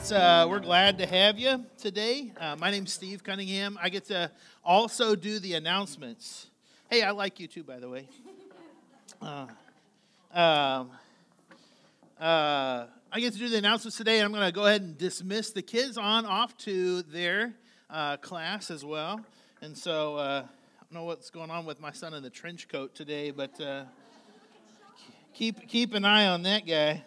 It's uh, we're glad to have you today. Uh, my name's Steve Cunningham. I get to also do the announcements. Hey, I like you too, by the way. Uh, um, uh, I get to do the announcements today. And I'm going to go ahead and dismiss the kids on off to their uh, class as well. And so uh, I don't know what's going on with my son in the trench coat today, but uh, keep keep an eye on that guy.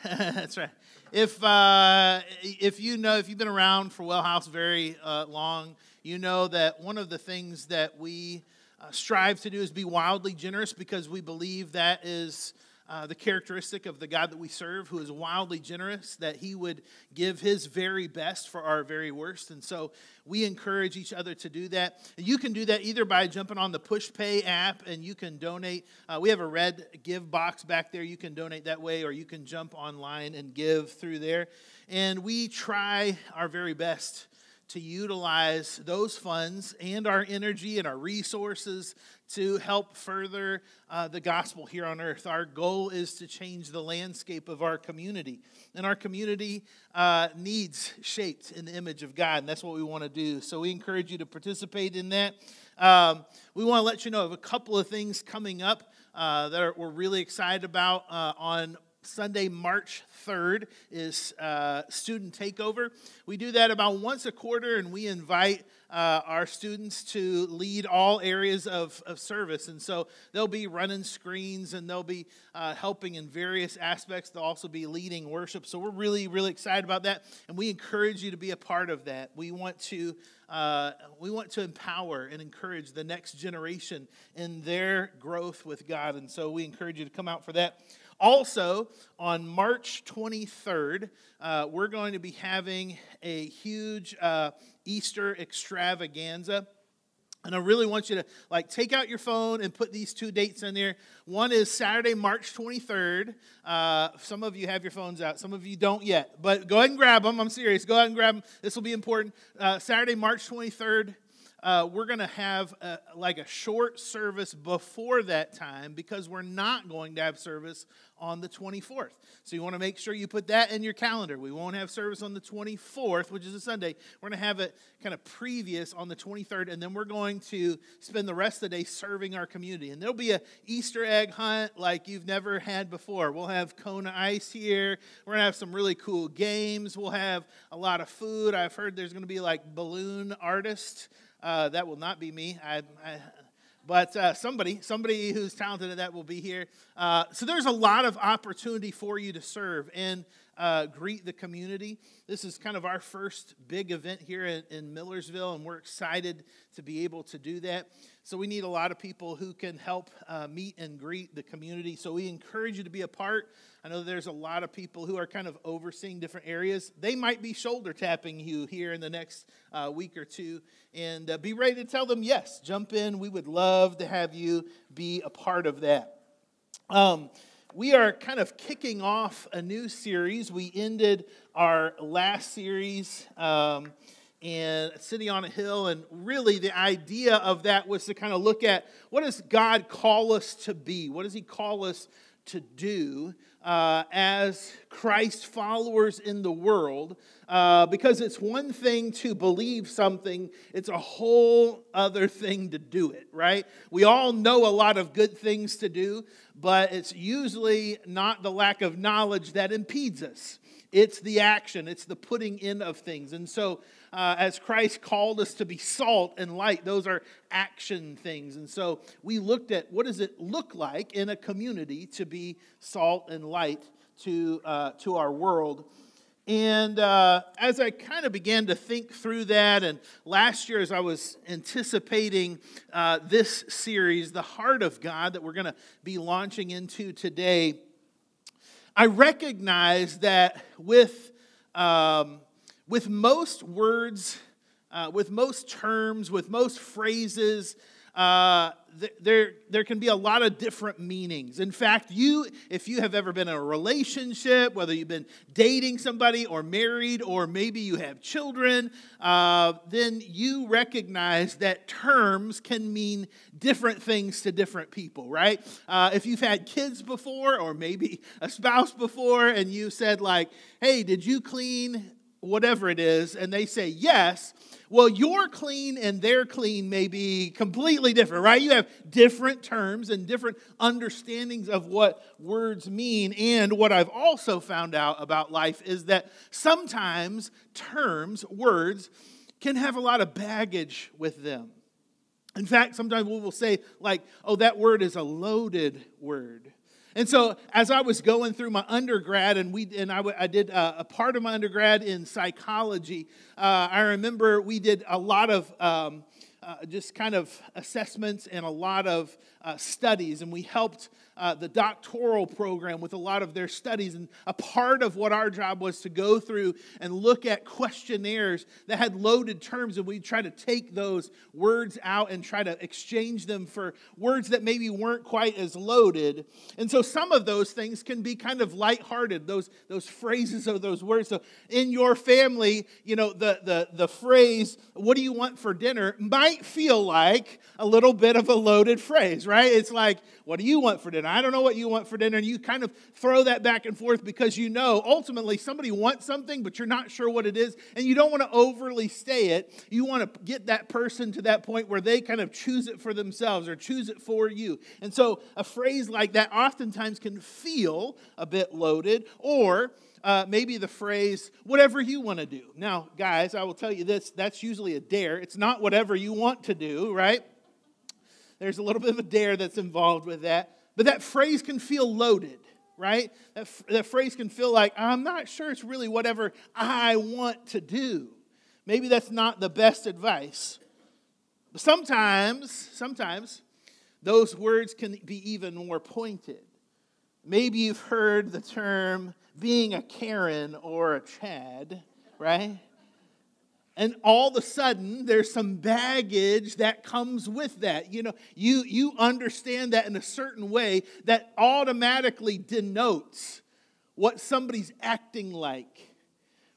That's right. If uh, if you know if you've been around for Well House very uh, long, you know that one of the things that we uh, strive to do is be wildly generous because we believe that is uh, the characteristic of the God that we serve, who is wildly generous, that he would give his very best for our very worst. And so we encourage each other to do that. You can do that either by jumping on the PushPay app and you can donate. Uh, we have a red give box back there. You can donate that way, or you can jump online and give through there. And we try our very best to utilize those funds and our energy and our resources to help further uh, the gospel here on earth. Our goal is to change the landscape of our community. And our community uh, needs shaped in the image of God, and that's what we want to do. So we encourage you to participate in that. Um, we want to let you know of a couple of things coming up uh, that are, we're really excited about uh, on Sunday, March 3rd, is uh, student takeover. We do that about once a quarter, and we invite uh, our students to lead all areas of, of service. And so they'll be running screens and they'll be uh, helping in various aspects. They'll also be leading worship. So we're really, really excited about that. And we encourage you to be a part of that. We want to. Uh, we want to empower and encourage the next generation in their growth with God. And so we encourage you to come out for that. Also, on March 23rd, uh, we're going to be having a huge uh, Easter extravaganza. And I really want you to like take out your phone and put these two dates in there. One is Saturday, March 23rd. Uh, some of you have your phones out, some of you don't yet. But go ahead and grab them. I'm serious. Go ahead and grab them. This will be important. Uh, Saturday, March 23rd uh, we're going to have a, like a short service before that time because we're not going to have service on the 24th. So you want to make sure you put that in your calendar. We won't have service on the 24th, which is a Sunday. We're going to have it kind of previous on the 23rd, and then we're going to spend the rest of the day serving our community. And there'll be a Easter egg hunt like you've never had before. We'll have Kona Ice here. We're going to have some really cool games. We'll have a lot of food. I've heard there's going to be like balloon artists. Uh, that will not be me. I, I, but uh, somebody, somebody who's talented at that will be here. Uh, so there's a lot of opportunity for you to serve and uh, greet the community. This is kind of our first big event here in, in Millersville, and we're excited to be able to do that. So we need a lot of people who can help uh, meet and greet the community. So we encourage you to be a part. I know there's a lot of people who are kind of overseeing different areas. They might be shoulder tapping you here in the next uh, week or two. And uh, be ready to tell them, yes, jump in. We would love to have you be a part of that. Um, we are kind of kicking off a new series. We ended our last series. Um, and City on a Hill. And really, the idea of that was to kind of look at what does God call us to be? What does He call us to do uh, as Christ followers in the world uh, because it's one thing to believe something, it's a whole other thing to do it, right? We all know a lot of good things to do, but it's usually not the lack of knowledge that impedes us. It's the action, it's the putting in of things. And so, uh, as Christ called us to be salt and light, those are action things. And so, we looked at what does it look like in a community to be salt and light to, uh, to our world. And uh, as I kind of began to think through that, and last year, as I was anticipating uh, this series, The Heart of God, that we're going to be launching into today, I recognize that with, um, with most words, uh, with most terms, with most phrases, uh, th- there, there can be a lot of different meanings. In fact, you, if you have ever been in a relationship, whether you've been dating somebody or married, or maybe you have children, uh, then you recognize that terms can mean different things to different people, right? Uh, if you've had kids before, or maybe a spouse before, and you said, like, hey, did you clean whatever it is, and they say yes, well, your clean and their clean may be completely different, right? You have different terms and different understandings of what words mean. And what I've also found out about life is that sometimes terms, words, can have a lot of baggage with them. In fact, sometimes we will say, like, oh, that word is a loaded word. And so, as I was going through my undergrad, and we and I, I did a, a, part of my undergrad in psychology, uh, I remember we did a lot of um, uh, just kind of assessments and a lot of uh, studies, and we helped uh, the doctoral program with a lot of their studies. And a part of what our job was to go through and look at questionnaires that had loaded terms, and we'd try to take those words out and try to exchange them for words that maybe weren't quite as loaded. And so some of those things can be kind of lighthearted, those, those phrases of those words. So in your family, you know, the, the, the phrase, what do you want for dinner, might feel like a little bit of a loaded phrase, right? It's like, what do you want for dinner? I don't know what you want for dinner. And you kind of throw that back and forth because you know ultimately somebody wants something, but you're not sure what it is. And you don't want to overly say it. You want to get that person to that point where they kind of choose it for themselves or choose it for you. And so a phrase like that oftentimes can feel a bit loaded or uh, maybe the phrase, whatever you want to do. Now, guys, I will tell you this that's usually a dare. It's not whatever you want to do, right? There's a little bit of a dare that's involved with that. But that phrase can feel loaded, right? That, that phrase can feel like, I'm not sure it's really whatever I want to do. Maybe that's not the best advice. But sometimes, sometimes, those words can be even more pointed. Maybe you've heard the term being a Karen or a Chad, right? And all of a sudden there's some baggage that comes with that. You know you you understand that in a certain way that automatically denotes what somebody's acting like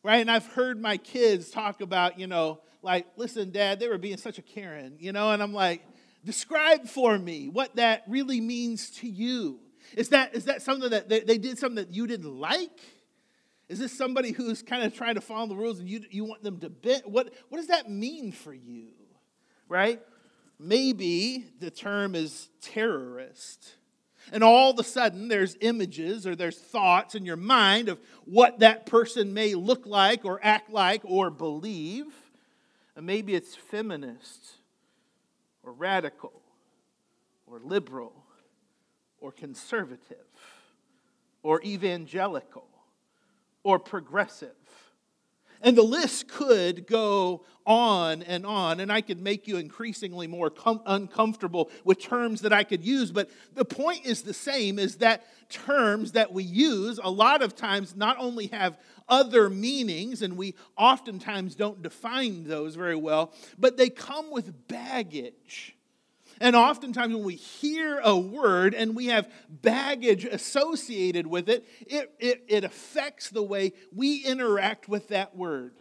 right? And i've heard my kids talk about you know like listen dad they were being such a karen you know and i'm like describe for me what that really means to you. Is that is that something that they, they did something that you didn't like is this somebody who's kind of trying to follow the rules and you, you want them to bend? What, what does that mean for you? Right? Maybe the term is terrorist. And all of a sudden, there's images or there's thoughts in your mind of what that person may look like or act like or believe. And maybe it's feminist or radical or liberal or conservative or evangelical or progressive. And the list could go on and on, and I could make you increasingly more com- uncomfortable with terms that I could use. But the point is the same is that terms that we use a lot of times not only have other meanings, and we oftentimes don't define those very well, but they come with baggage. And oftentimes, when we hear a word and we have baggage associated with it, it, it, it, affects the way we interact with that word.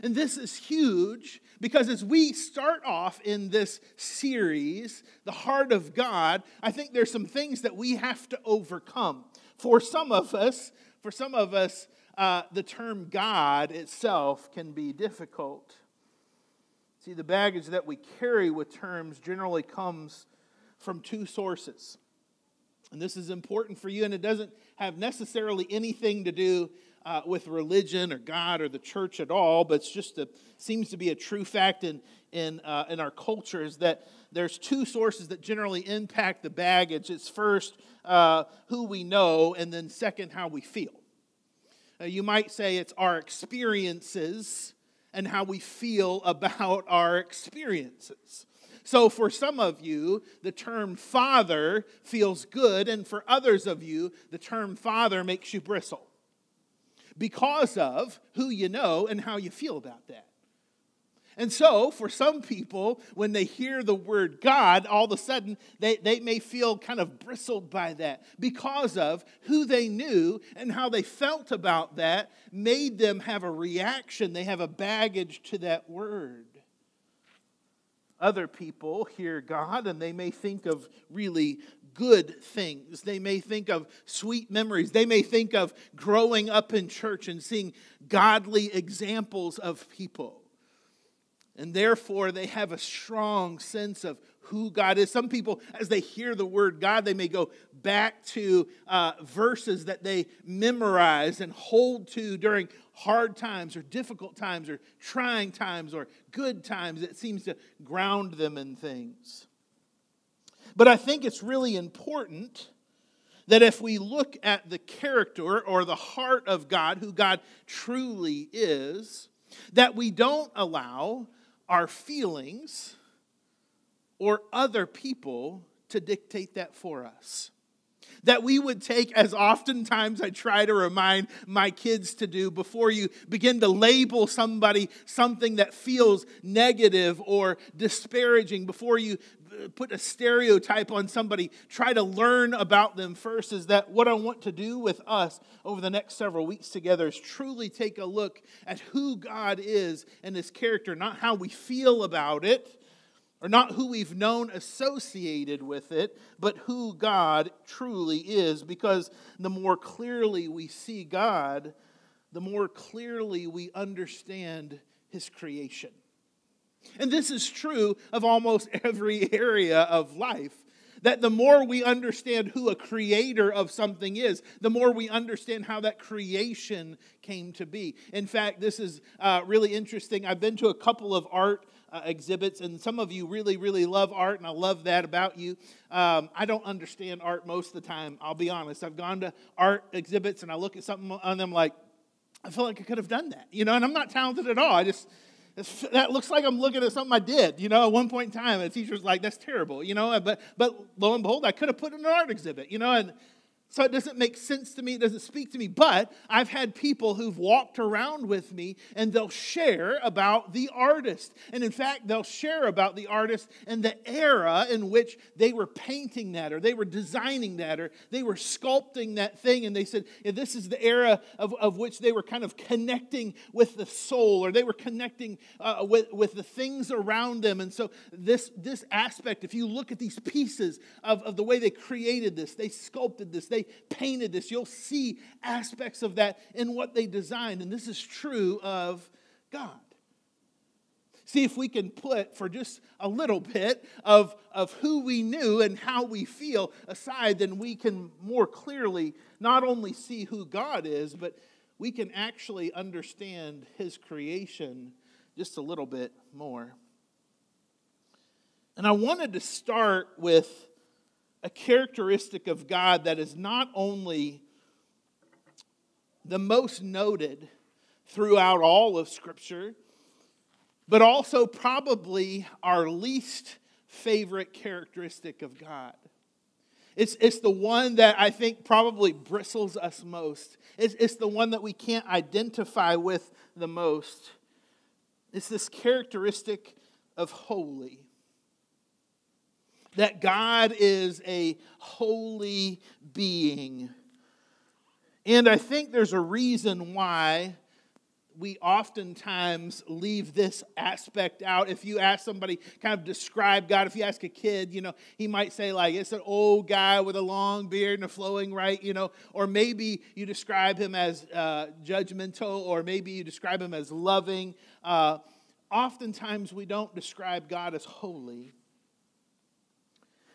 And this is huge because as we start off in this series, The Heart of God, I think there's some things that we have to overcome. For some of us, for some of us, uh, the term God itself can be difficult. See, the baggage that we carry with terms generally comes from two sources. And this is important for you, and it doesn't have necessarily anything to do uh, with religion or God or the church at all, but it's just a, seems to be a true fact in, in, uh, in our culture is that there's two sources that generally impact the baggage. It's first uh, who we know, and then second, how we feel. You might say it's our experiences and how we feel about our experiences. So, for some of you, the term father feels good, and for others of you, the term father makes you bristle because of who you know and how you feel about that. And so, for some people, when they hear the word God, all of a sudden they, they may feel kind of bristled by that because of who they knew and how they felt about that made them have a reaction. They have a baggage to that word. Other people hear God and they may think of really good things. They may think of sweet memories. They may think of growing up in church and seeing godly examples of people. And therefore, they have a strong sense of who God is. Some people, as they hear the word God, they may go back to uh, verses that they memorize and hold to during hard times or difficult times or trying times or good times. It seems to ground them in things. But I think it's really important that if we look at the character or the heart of God, who God truly is, that we don't allow our feelings or other people to dictate that for us. That we would take, as oftentimes I try to remind my kids to do, before you begin to label somebody something that feels negative or disparaging, before you put a stereotype on somebody, try to learn about them first. Is that what I want to do with us over the next several weeks together? Is truly take a look at who God is and his character, not how we feel about it, or not who we've known associated with it, but who God truly is. Because the more clearly we see God, the more clearly we understand his creation. And this is true of almost every area of life. That the more we understand who a creator of something is, the more we understand how that creation came to be. In fact, this is uh, really interesting. I've been to a couple of art uh, exhibits, and some of you really, really love art, and I love that about you. Um, I don't understand art most of the time, I'll be honest. I've gone to art exhibits and I look at something on them like, I feel like I could have done that, you know, and I'm not talented at all. I just, that looks like I'm looking at something I did, you know, at one point in time. The teacher's like, that's terrible, you know, but, but lo and behold, I could have put in an art exhibit, you know, and so it doesn't make sense to me, it doesn't speak to me. But I've had people who've walked around with me and they'll share about the artist. And in fact, they'll share about the artist and the era in which they were painting that or they were designing that or they were sculpting that thing. And they said, yeah, this is the era of, of which they were kind of connecting with the soul or they were connecting uh, with, with the things around them. And so this, this aspect, if you look at these pieces of, of the way they created this, they sculpted this, they painted this. You'll see aspects of that in what they designed. And this is true of God. See if we can put for just a little bit of, of who we knew and how we feel aside, then we can more clearly not only see who God is, but we can actually understand His creation just a little bit more. And I wanted to start with a characteristic of God that is not only the most noted throughout all of Scripture, but also probably our least favorite characteristic of God. It's, it's the one that I think probably bristles us most. It's, it's the one that we can't identify with the most. It's this characteristic of holy that God is a holy being. And I think there's a reason why we oftentimes leave this aspect out. If you ask somebody, kind of describe God, if you ask a kid, you know, he might say, like, it's an old guy with a long beard and a flowing right, you know, or maybe you describe him as uh, judgmental, or maybe you describe him as loving. Uh, oftentimes we don't describe God as holy.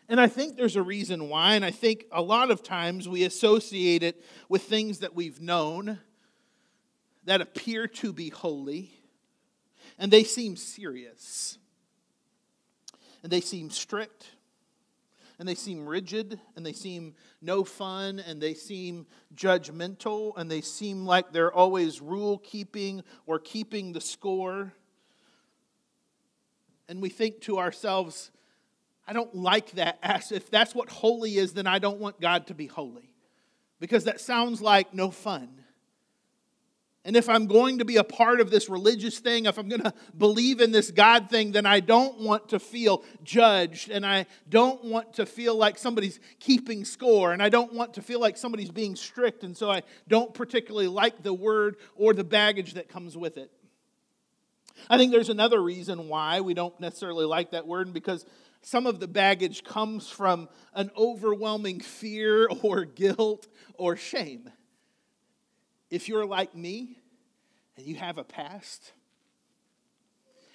And I think there's a reason why, and I think a lot of times we associate it with things that we've known that appear to be holy, and they seem serious, and they seem strict, and they seem rigid, and they seem no fun, and they seem judgmental, and they seem like they're always rule keeping or keeping the score. And we think to ourselves, I don't like that. If that's what holy is, then I don't want God to be holy. Because that sounds like no fun. And if I'm going to be a part of this religious thing, if I'm going to believe in this God thing, then I don't want to feel judged. And I don't want to feel like somebody's keeping score. And I don't want to feel like somebody's being strict. And so I don't particularly like the word or the baggage that comes with it. I think there's another reason why we don't necessarily like that word, because some of the baggage comes from an overwhelming fear or guilt or shame. If you're like me and you have a past,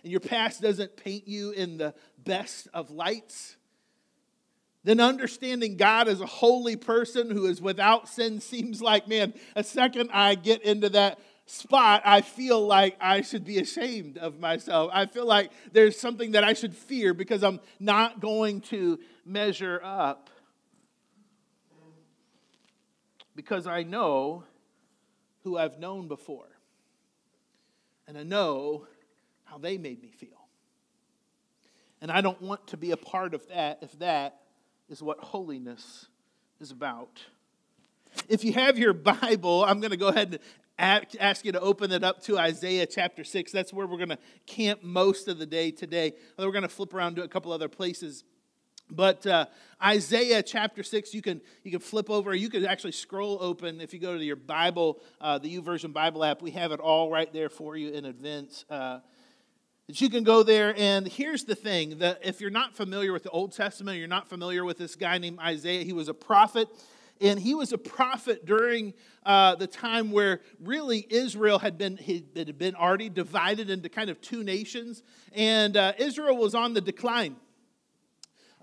and your past doesn't paint you in the best of lights, then understanding God as a holy person who is without sin seems like, man, a second I get into that spot, I feel like I should be ashamed of myself. I feel like there's something that I should fear because I'm not going to measure up. Because I know who I've known before. And I know how they made me feel. And I don't want to be a part of that if that is what holiness is about. If you have your Bible, I'm going to go ahead and ask you to open it up to Isaiah chapter 6. That's where we're going to camp most of the day today. We're going to flip around to a couple other places. But uh, Isaiah chapter 6, you can, you can flip over. You can actually scroll open if you go to your Bible, uh, the YouVersion Bible app. We have it all right there for you in advance. Uh, that you can go there, and here's the thing that if you're not familiar with the Old Testament, you're not familiar with this guy named Isaiah, he was a prophet and he was a prophet during uh, the time where really Israel had been, had been already divided into kind of two nations, and uh, Israel was on the decline.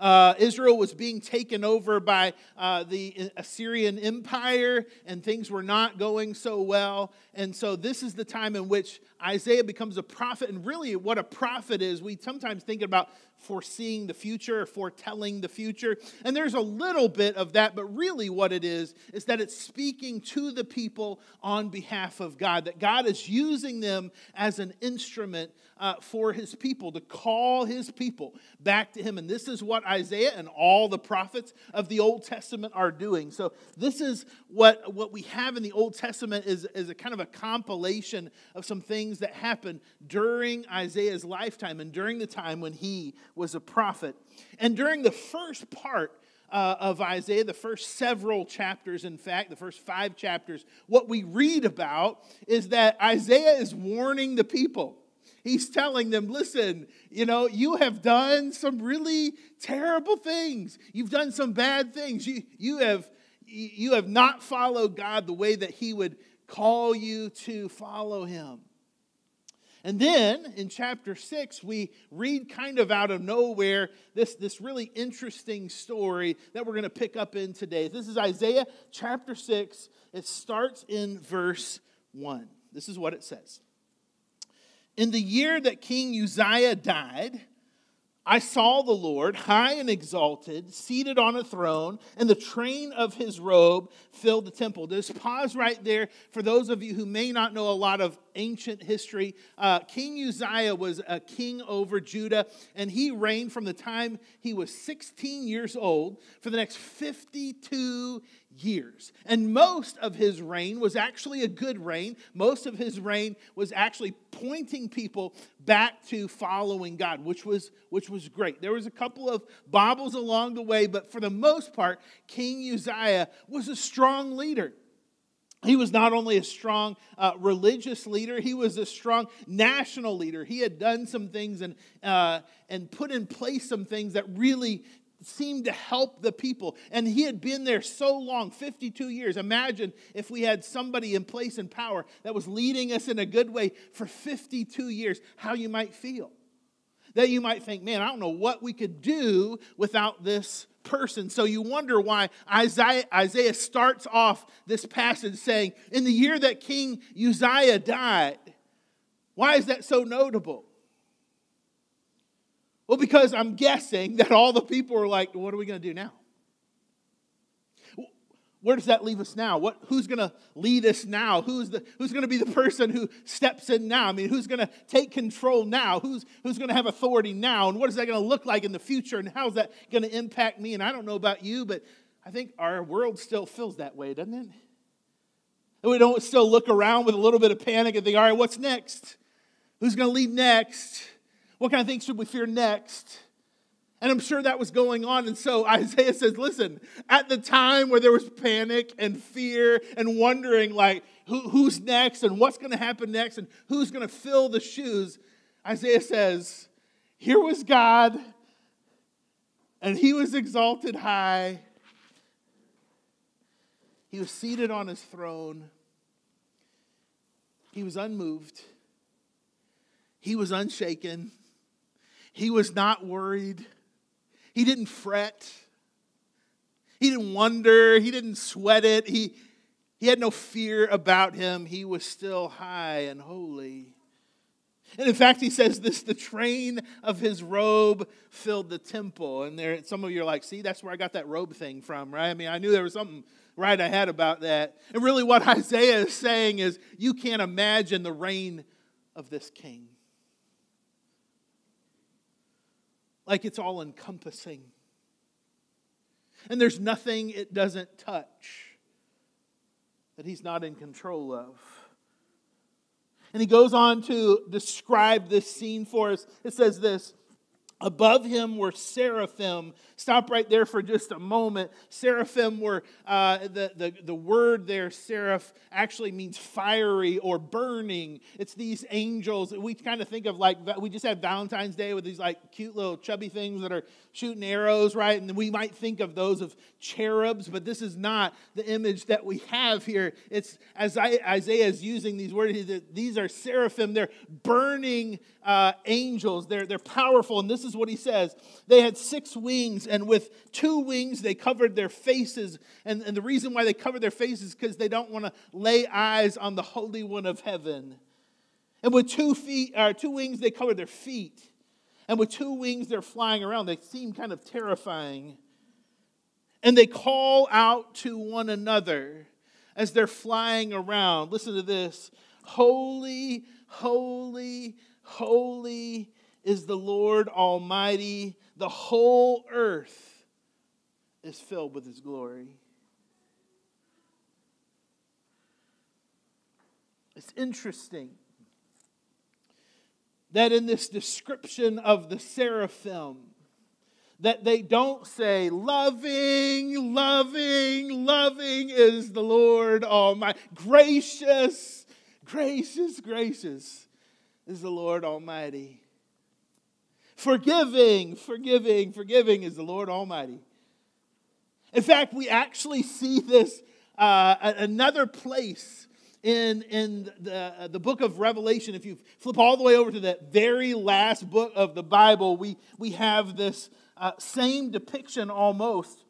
Uh, Israel was being taken over by uh, the Assyrian Empire, and things were not going so well. And so, this is the time in which Isaiah becomes a prophet. And really, what a prophet is, we sometimes think about foreseeing the future or foretelling the future. And there's a little bit of that, but really what it is, is that it's speaking to the people on behalf of God, that God is using them as an instrument uh, for his people, to call his people back to him. And this is what Isaiah and all the prophets of the Old Testament are doing. So this is what, what we have in the Old Testament is, is a kind of a compilation of some things that happened during Isaiah's lifetime and during the time when he was a prophet. And during the first part uh, of Isaiah, the first several chapters, in fact, the first five chapters, what we read about is that Isaiah is warning the people. He's telling them, listen, you know, you have done some really terrible things. You've done some bad things. You, you, have, you have not followed God the way that He would call you to follow Him. And then in chapter 6, we read kind of out of nowhere this, this really interesting story that we're going to pick up in today. This is Isaiah chapter 6. It starts in verse 1. This is what it says In the year that King Uzziah died, I saw the Lord high and exalted, seated on a throne, and the train of his robe filled the temple. Just pause right there for those of you who may not know a lot of ancient history. Uh, king Uzziah was a king over Judah, and he reigned from the time he was 16 years old for the next 52 years. And most of his reign was actually a good reign. Most of his reign was actually pointing people back to following God, which was, which was great. There was a couple of bobbles along the way, but for the most part, King Uzziah was a strong leader. He was not only a strong uh, religious leader, he was a strong national leader. He had done some things and, uh, and put in place some things that really seemed to help the people. And he had been there so long 52 years. Imagine if we had somebody in place and power that was leading us in a good way for 52 years, how you might feel. That you might think, man, I don't know what we could do without this person. So you wonder why Isaiah, Isaiah starts off this passage saying, In the year that King Uzziah died. Why is that so notable? Well, because I'm guessing that all the people are like, what are we going to do now? Where does that leave us now? What, who's going to lead us now? Who's, the, who's going to be the person who steps in now? I mean, who's going to take control now? Who's, who's going to have authority now? And what is that going to look like in the future? And how's that going to impact me? And I don't know about you, but I think our world still feels that way, doesn't it? And we don't still look around with a little bit of panic and think, all right, what's next? Who's going to lead next? What kind of things should we fear next? And I'm sure that was going on. And so Isaiah says, listen, at the time where there was panic and fear and wondering, like, who, who's next and what's going to happen next and who's going to fill the shoes, Isaiah says, here was God, and he was exalted high. He was seated on his throne. He was unmoved. He was unshaken. He was not worried. He didn't fret. He didn't wonder. He didn't sweat it. He, he had no fear about him. He was still high and holy. And in fact, he says this the train of his robe filled the temple. And there, some of you are like, see, that's where I got that robe thing from, right? I mean, I knew there was something right ahead about that. And really, what Isaiah is saying is, you can't imagine the reign of this king. Like it's all encompassing. And there's nothing it doesn't touch that he's not in control of. And he goes on to describe this scene for us. It says this Above him were seraphim. Stop right there for just a moment. Seraphim were, uh, the, the, the word there, seraph, actually means fiery or burning. It's these angels. We kind of think of like, we just had Valentine's Day with these like cute little chubby things that are shooting arrows, right? And we might think of those of cherubs, but this is not the image that we have here. It's as Isaiah is using these words, these are seraphim. They're burning uh, angels. They're, they're powerful. And this is what he says They had six wings, and with two wings they covered their faces. And, and the reason why they cover their faces is because they don't want to lay eyes on the Holy One of heaven. And with two feet, or uh, two wings, they cover their feet. And with two wings, they're flying around. They seem kind of terrifying. And they call out to one another as they're flying around. Listen to this Holy, holy, holy is the Lord Almighty. The whole earth is filled with His glory. It's interesting that in this description of the seraphim, that they don't say, loving, loving, loving is the Lord Almighty. Gracious, gracious, gracious is the Lord Almighty. Forgiving, forgiving, forgiving is the Lord Almighty. In fact, we actually see this uh, another place in, in the, uh, the book of Revelation, if you flip all the way over to that very last book of the Bible, we, we have this uh, same depiction almost.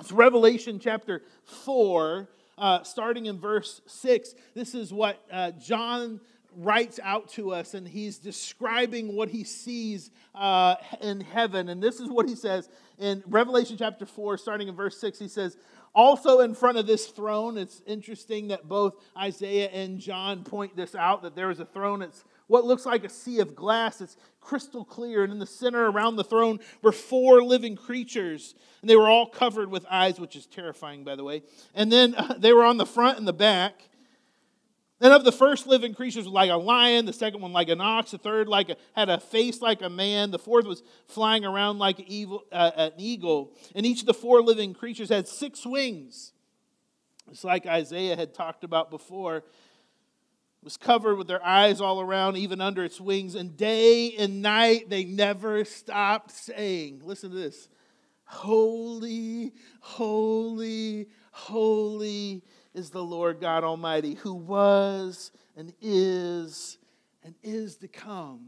It's Revelation chapter 4, uh, starting in verse 6. This is what uh, John writes out to us, and he's describing what he sees uh, in heaven. And this is what he says in Revelation chapter 4, starting in verse 6. He says, also, in front of this throne, it's interesting that both Isaiah and John point this out that there is a throne. It's what looks like a sea of glass. It's crystal clear. And in the center around the throne were four living creatures. And they were all covered with eyes, which is terrifying, by the way. And then uh, they were on the front and the back. And of the first living creatures, was like a lion, the second one like an ox, the third like a, had a face like a man, the fourth was flying around like an, evil, uh, an eagle. And each of the four living creatures had six wings. It's like Isaiah had talked about before. It was covered with their eyes all around, even under its wings. And day and night they never stopped saying, listen to this holy, is the Lord God Almighty, who was and is and is to come.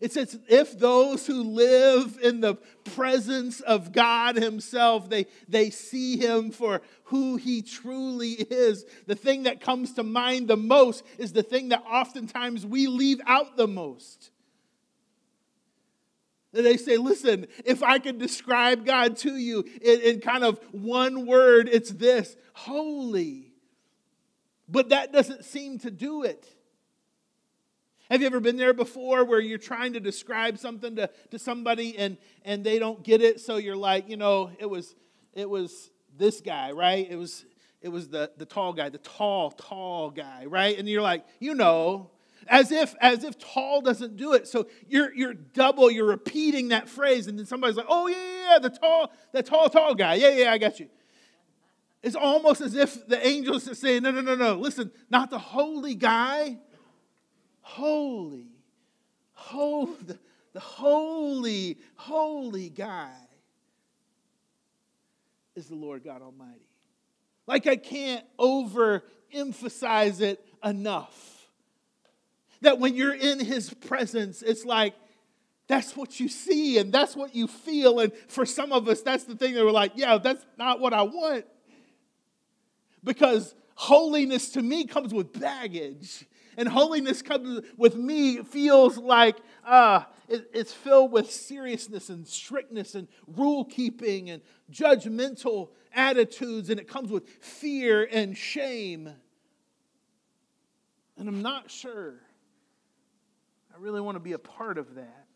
It's as if those who live in the presence of God Himself, they, they see Him for who He truly is. The thing that comes to mind the most is the thing that oftentimes we leave out the most. They say, listen, if I could describe God to you in, in, kind of one word, it's this holy. But that doesn't seem to do it. Have you ever been there before where you're trying to describe something to, to somebody and, and they don't get it? So you're like, you know, it was, it was this guy, right? It was, it was the, the tall guy, the tall, tall guy, right? And you're like, you know, as if as if tall doesn't do it. So you're you're double, you're repeating that phrase, and then somebody's like, oh yeah, yeah, yeah, the tall, the tall, tall guy. Yeah, yeah, I got you. It's almost as if the angels are saying, no, no, no, no, listen, not the holy guy. Holy, holy, the, the holy, holy guy is the Lord God Almighty. Like I can't overemphasize it enough. That when you're in his presence, it's like that's what you see and that's what you feel. And for some of us, that's the thing that we're like, yeah, that's not what I want. Because holiness to me comes with baggage. And holiness comes with me feels like uh, it, it's filled with seriousness and strictness and rule keeping and judgmental attitudes, and it comes with fear and shame. And I'm not sure I really want to be a part of that.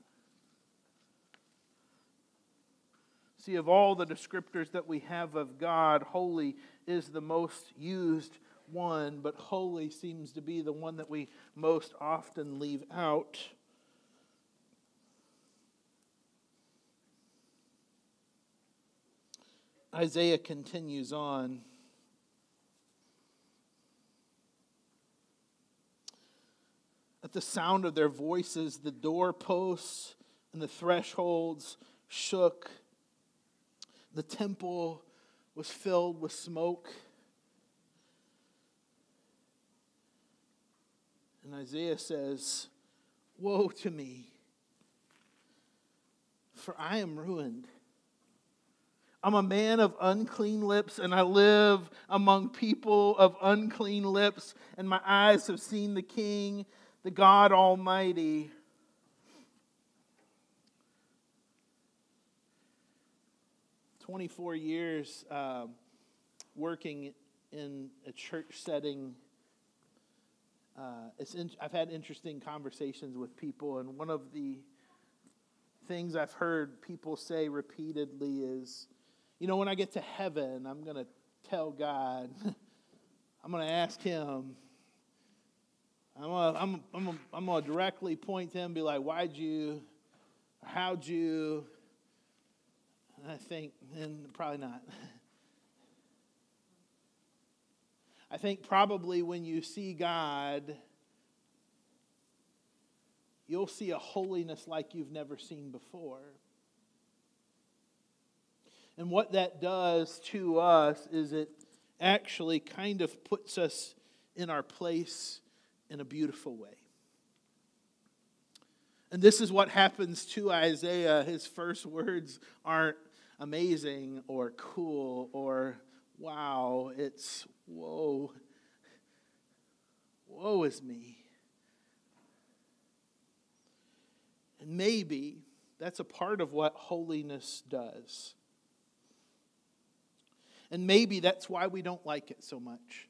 See, of all the descriptors that we have of God, holy is the most used one, but holy seems to be the one that we most often leave out. Isaiah continues on. At the sound of their voices, the doorposts and the thresholds shook. The temple was filled with smoke. And Isaiah says, Woe to me, for I am ruined. I'm a man of unclean lips, and I live among people of unclean lips, and my eyes have seen the King, the God Almighty. Twenty-four years uh, working in a church setting. Uh, in, I've had interesting conversations with people, and one of the things I've heard people say repeatedly is, you know, when I get to heaven, I'm going to tell God, I'm going to ask Him, I'm to I'm, I'm, I'm gonna directly point to Him, be like, why'd you, how'd you? And I think, and probably not. I think probably when you see God, you'll see a holiness like you've never seen before. And what that does to us is it actually kind of puts us in our place in a beautiful way. And this is what happens to Isaiah. His first words aren't amazing or cool or wow. It's whoa. Woe is me. And maybe that's a part of what holiness does. And maybe that's why we don't like it so much.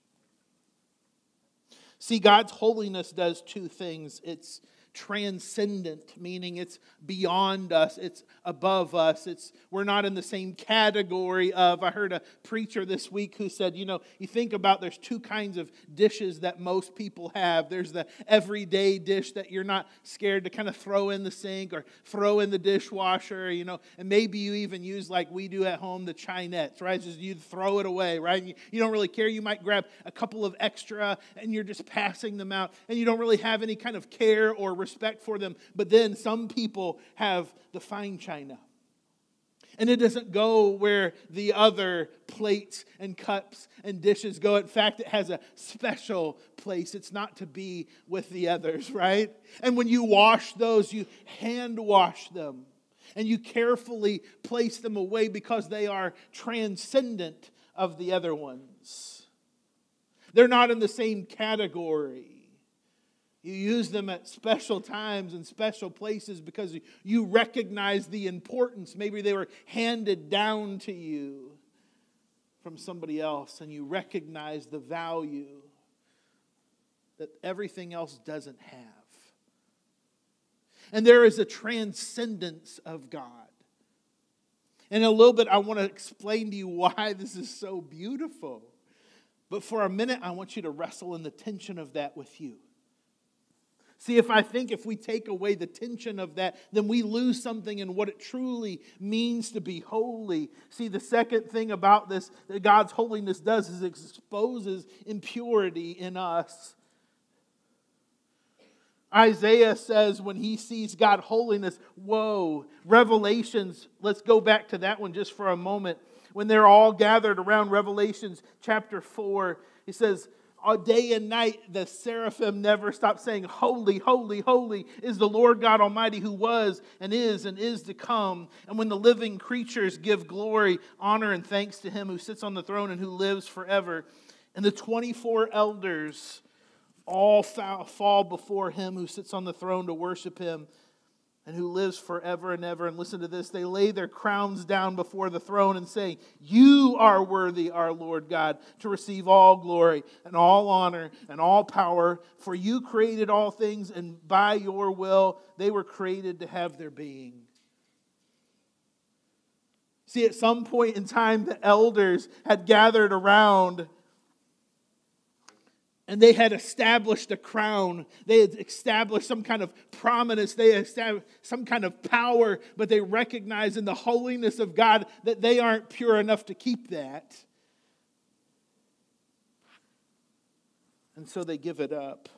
See, God's holiness does two things. It's transcendent, meaning it's beyond us, it's above us. It's we're not in the same category of I heard a preacher this week who said, you know, you think about there's two kinds of dishes that most people have. There's the everyday dish that you're not scared to kind of throw in the sink or throw in the dishwasher, you know, and maybe you even use like we do at home the chinettes, right? Just you throw it away, right? You, you don't really care. You might grab a couple of extra and you're just passing them out and you don't really have any kind of care or respect for them. But then some people have the fine china. And it doesn't go where the other plates and cups and dishes go. In fact, it has a special place. It's not to be with the others, right? And when you wash those, you hand wash them and you carefully place them away because they are transcendent of the other ones. They're not in the same category. You use them at special times and special places because you recognize the importance. Maybe they were handed down to you from somebody else, and you recognize the value that everything else doesn't have. And there is a transcendence of God. In a little bit, I want to explain to you why this is so beautiful. But for a minute, I want you to wrestle in the tension of that with you. See, if I think if we take away the tension of that, then we lose something in what it truly means to be holy. See, the second thing about this that God's holiness does is exposes impurity in us. Isaiah says when he sees God holiness, whoa. Revelations, let's go back to that one just for a moment. When they're all gathered around Revelations chapter 4, he says, all day and night, the seraphim never stop saying, Holy, holy, holy is the Lord God Almighty who was and is and is to come. And when the living creatures give glory, honor, and thanks to him who sits on the throne and who lives forever, and the 24 elders all fall before him who sits on the throne to worship him and who lives forever and ever. And listen to this they lay their crowns down before the throne and say, You are worthy, our Lord God, to receive all glory and all honor and all power, for you created all things, and by your will they were created to have their being. See, at some point in time, the elders had gathered around and they had established a crown. They had established some kind of prominence. They had established some kind of power, but they recognize in the holiness of God that they aren't pure enough to keep that. And so they give it up.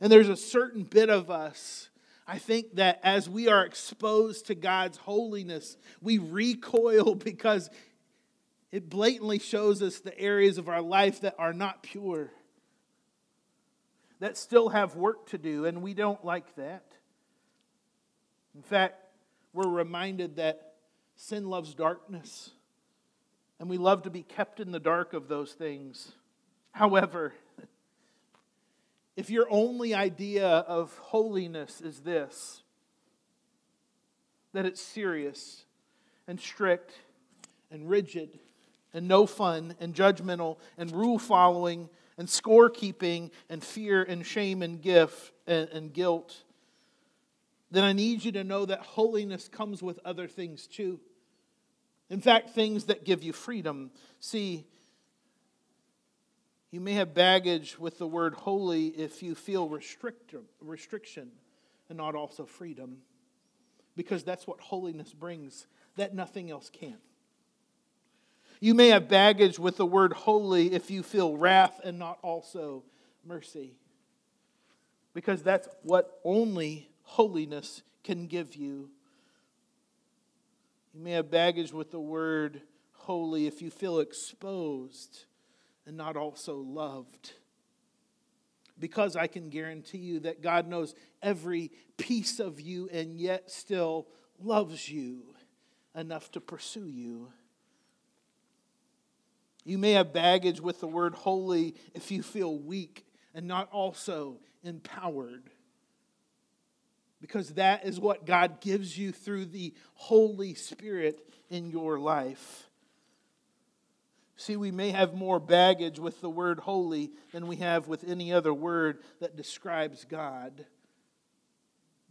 And there's a certain bit of us, I think, that as we are exposed to God's holiness, we recoil because it blatantly shows us the areas of our life that are not pure, that still have work to do, and we don't like that. In fact, we're reminded that sin loves darkness, and we love to be kept in the dark of those things. However, if your only idea of holiness is this, that it's serious and strict and rigid and no fun and judgmental and rule following and scorekeeping and fear and shame and gift and, and guilt, then I need you to know that holiness comes with other things too. In fact, things that give you freedom. See, you may have baggage with the word holy if you feel restrict, restriction and not also freedom, because that's what holiness brings that nothing else can. You may have baggage with the word holy if you feel wrath and not also mercy. Because that's what only holiness can give you. You may have baggage with the word holy if you feel exposed and not also loved. Because I can guarantee you that God knows every piece of you and yet still loves you enough to pursue you. You may have baggage with the word holy if you feel weak and not also empowered. Because that is what God gives you through the Holy Spirit in your life. See, we may have more baggage with the word holy than we have with any other word that describes God.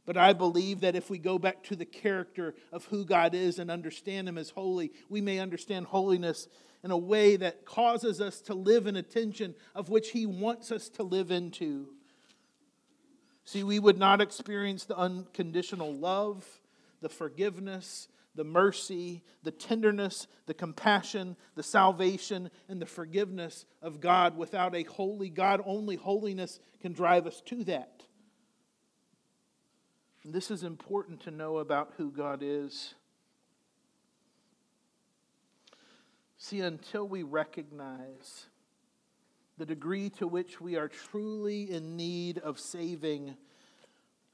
But I believe that if we go back to the character of who God is and understand Him as holy, we may understand holiness in a way that causes us to live in a tension of which He wants us to live into. See, we would not experience the unconditional love, the forgiveness, the mercy, the tenderness, the compassion, the salvation, and the forgiveness of God without a holy God. Only holiness can drive us to that. And this is important to know about who God is. See, until we recognize the degree to which we are truly in need of saving,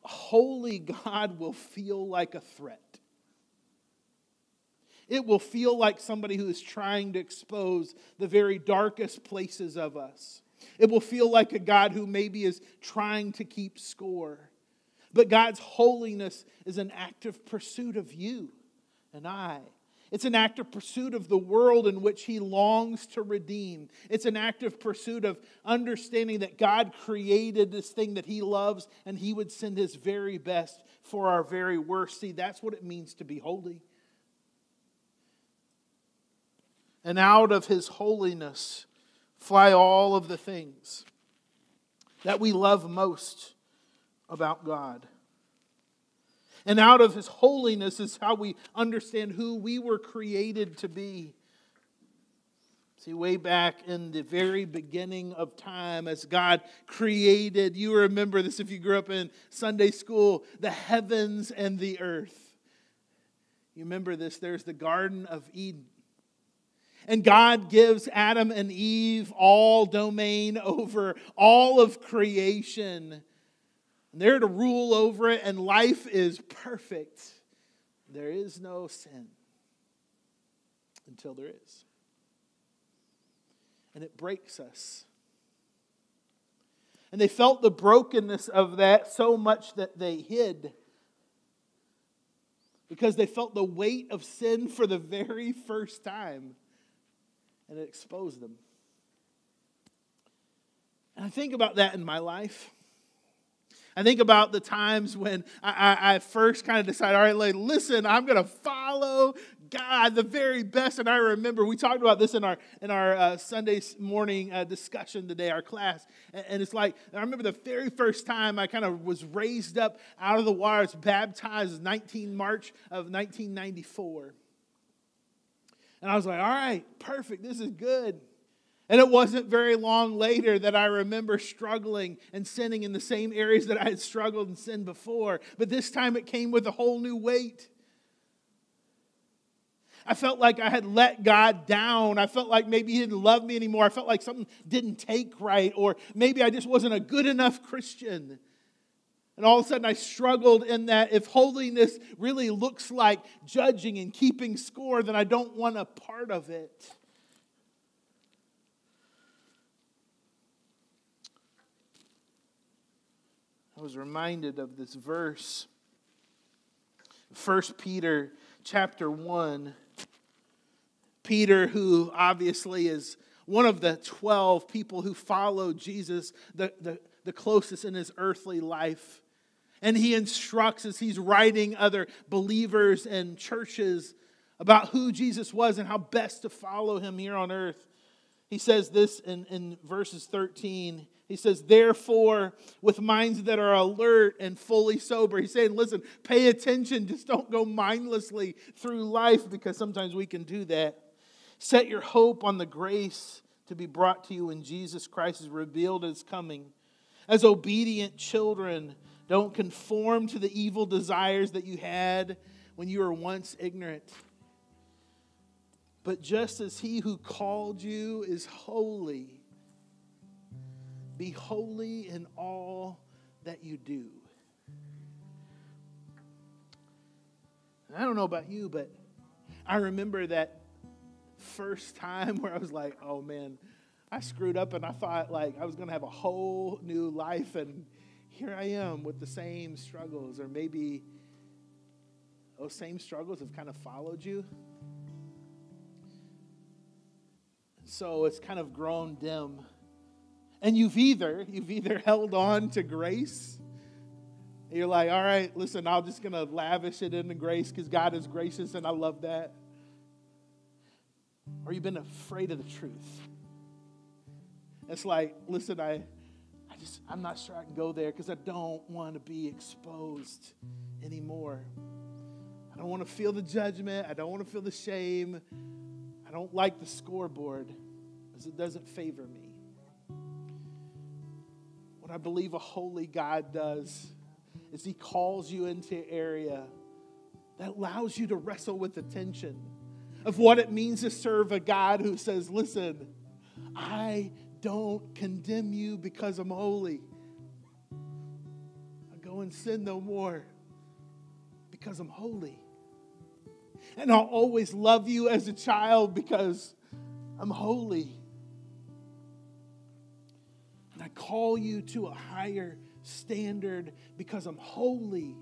holy God will feel like a threat. It will feel like somebody who is trying to expose the very darkest places of us. It will feel like a God who maybe is trying to keep score. But God's holiness is an active pursuit of you and I it's an active pursuit of the world in which he longs to redeem. It's an active pursuit of understanding that God created this thing that he loves and he would send his very best for our very worst. See, that's what it means to be holy. And out of his holiness fly all of the things that we love most about God. And out of his holiness is how we understand who we were created to be. See, way back in the very beginning of time, as God created, you remember this if you grew up in Sunday school, the heavens and the earth. You remember this? There's the Garden of Eden. And God gives Adam and Eve all domain over all of creation. And they're to rule over it, and life is perfect. There is no sin until there is and it breaks us. And they felt the brokenness of that so much that they hid because they felt the weight of sin for the very first time and it exposed them. And I think about that in my life. I think about the times when I, I, I first kind of decided, all right, like, listen, I'm going to follow God, the very best. And I remember we talked about this in our in our uh, Sunday morning uh, discussion today, our class. And, and, it's like I remember the very first time I kind of was raised up out of the water, was baptized 19 March of 1994. And I was like, all right, perfect. This is good. And it wasn't very long later that I remember struggling and sinning in the same areas that I had struggled and sinned before. But this time it came with a whole new weight. I felt like I had let God down. I felt like maybe He didn't love me anymore. I felt like something didn't take right, or maybe I just wasn't a good enough Christian. And all of a sudden, I struggled in that if holiness really looks like judging and keeping score, then I don't want a part of it. I was reminded of this verse. 1 Peter chapter 1. Peter, who obviously is one of the 12 people who followed Jesus the, the, the closest in his earthly life. And he instructs as he's writing other believers and churches about who Jesus was and how best to follow him here on earth. He says this in, in verses 13. He says, Therefore, with minds that are alert and fully sober, he's saying, Listen, pay attention. Just don't go mindlessly through life because sometimes we can do that. Set your hope on the grace to be brought to you when Jesus Christ is revealed as coming. As obedient children, don't conform to the evil desires that you had when you were once ignorant. But just as he who called you is holy, be holy in all that you do. And I don't know about you, but I remember that first time where I was like, oh man, I screwed up and I thought like I was going to have a whole new life and here I am with the same struggles or maybe those same struggles have kind of followed you. So it's kind of grown dim and you've either you've either held on to grace. you're like, all right, listen, I'm just gonna lavish it into grace because God is gracious and I love that. Or you've been afraid of the truth. It's like, listen, I, I just I'm not sure I can go there because I don't want to be exposed anymore. I don't want to feel the judgment. I don't want to feel the shame. I don't like the scoreboard because it doesn't favor me. What I believe a holy God does is He calls you into area that allows you to wrestle with the tension of what it means to serve a God who says, Listen, I don't condemn you because I'm holy. I go and sin no more because I'm holy. And I'll always love you as a child because I'm holy. Call you to a higher standard because I'm holy.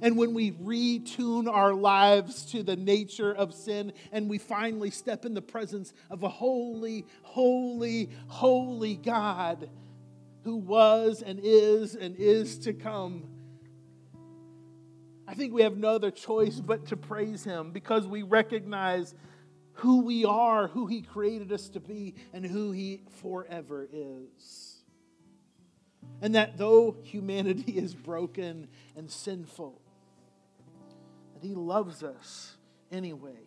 And when we retune our lives to the nature of sin and we finally step in the presence of a holy, holy, holy God who was and is and is to come, I think we have no other choice but to praise Him because we recognize who we are, who He created us to be, and who He forever is. And that though humanity is broken and sinful, that He loves us anyway.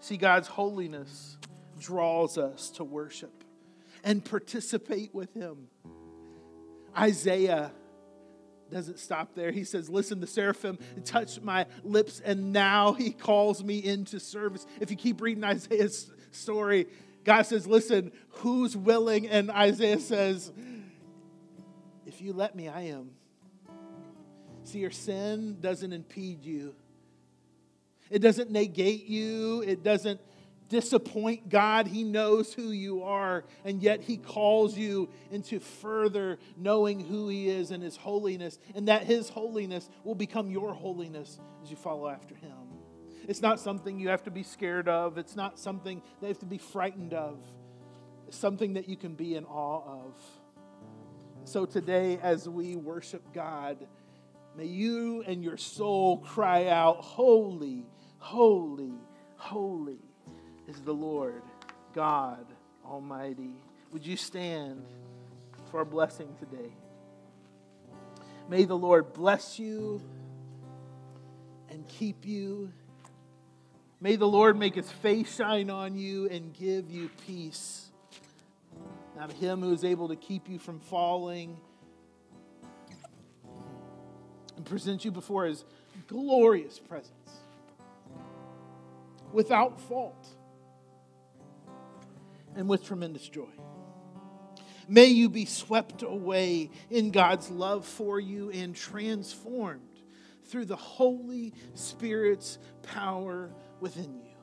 See, God's holiness draws us to worship and participate with Him. Isaiah doesn't stop there. He says, Listen, the seraphim touched my lips, and now he calls me into service. If you keep reading Isaiah's story, God says, Listen, who's willing? And Isaiah says, If you let me, I am. See, your sin doesn't impede you, it doesn't negate you, it doesn't disappoint God. He knows who you are, and yet He calls you into further knowing who He is and His holiness, and that His holiness will become your holiness as you follow after Him. It's not something you have to be scared of, it's not something that you have to be frightened of. It's something that you can be in awe of. So today, as we worship God, may you and your soul cry out, Holy, holy, holy is the Lord God Almighty. Would you stand for a blessing today? May the Lord bless you and keep you. May the Lord make his face shine on you and give you peace. Now, to him who is able to keep you from falling and present you before his glorious presence without fault and with tremendous joy. May you be swept away in God's love for you and transformed through the Holy Spirit's power within you.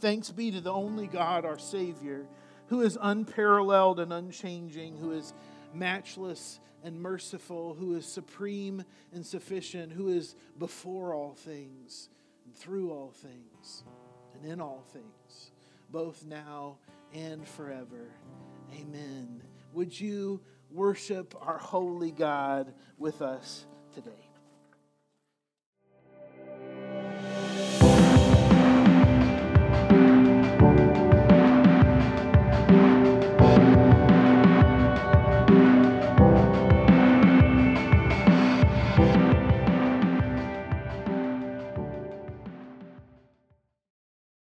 Thanks be to the only God, our Savior, who is unparalleled and unchanging, who is matchless and merciful, who is supreme and sufficient, who is before all things, and through all things, and in all things, both now and forever. Amen. Would you worship our holy God with us today?